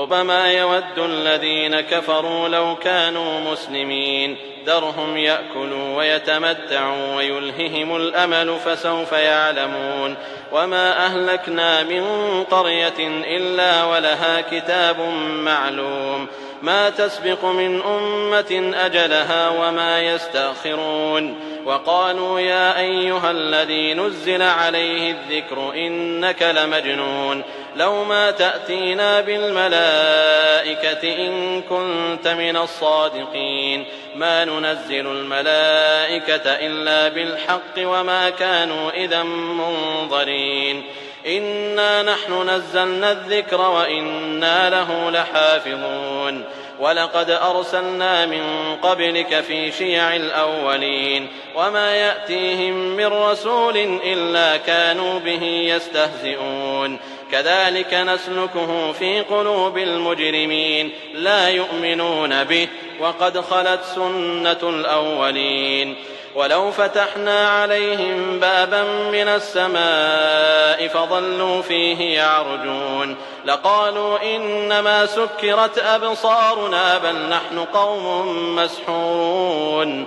ربما يود الذين كفروا لو كانوا مسلمين. ذرهم يأكلوا ويتمتعوا ويلههم الأمل فسوف يعلمون. وما أهلكنا من قرية إلا ولها كتاب معلوم. ما تسبق من أمة أجلها وما يستأخرون. وقالوا يا أيها الذي نزل عليه الذكر إنك لمجنون. لو ما تأتينا بالملائكة إن كنت من الصادقين. ما ننزل الملائكة إلا بالحق وما كانوا إذا منظرين. إنا نحن نزلنا الذكر وإنا له لحافظون. ولقد أرسلنا من قبلك في شيع الأولين. وما يأتيهم من رسول إلا كانوا به يستهزئون. كذلك نسلكه في قلوب المجرمين لا يؤمنون به وقد خلت سنة الأولين. ولو فتحنا عليهم بابا من السماء فظلوا فيه يعرجون. لقالوا إنما سكرت أبصارنا بل نحن قوم مسحورون.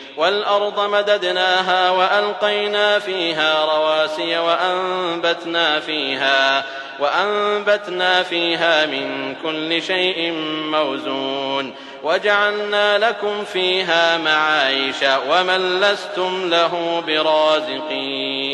والأرض مددناها وألقينا فيها رواسي وأنبتنا فيها وأنبتنا فيها من كل شيء موزون وجعلنا لكم فيها معايش ومن لستم له برازقين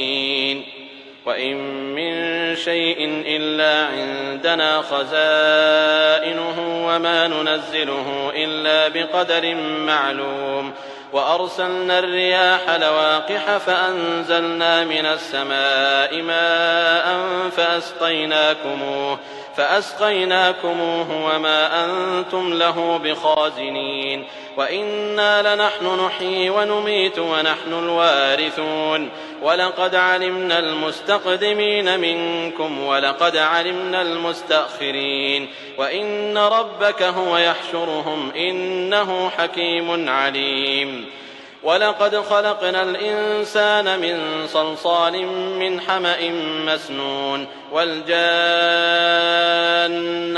وإن من شيء إلا عندنا خزائنه وما ننزله إلا بقدر معلوم وأرسلنا الرياح لواقح فأنزلنا من السماء ماء فأسقيناكموه فأسقيناكموه وما أنتم له بخازنين وإنا لنحن نحيي ونميت ونحن الوارثون ولقد علمنا المستقدمين منكم ولقد علمنا المستأخرين وإن ربك هو يحشرهم إنه حكيم عليم ولقد خلقنا الإنسان من صلصال من حمأ مسنون والجان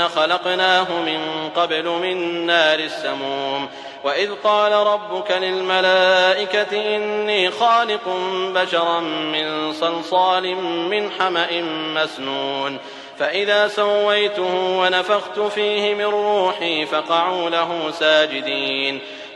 خلقناه من قبل من نار السموم وإذ قال ربك للملائكة إني خالق بشرا من صلصال من حمأ مسنون فإذا سويته ونفخت فيه من روحي فقعوا له ساجدين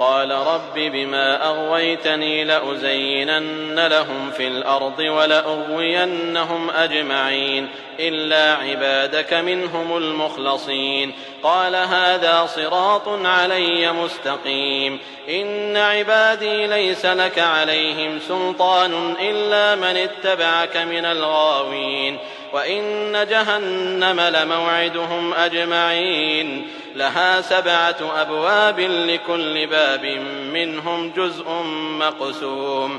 قال رب بما أغويتني لأزينن لهم في الأرض ولأغوينهم أجمعين إلا عبادك منهم المخلصين قال هذا صراط علي مستقيم إن عبادي ليس لك عليهم سلطان إلا من اتبعك من الغاوين وإن جهنم لموعدهم أجمعين. لها سبعة أبواب لكل باب منهم جزء مقسوم.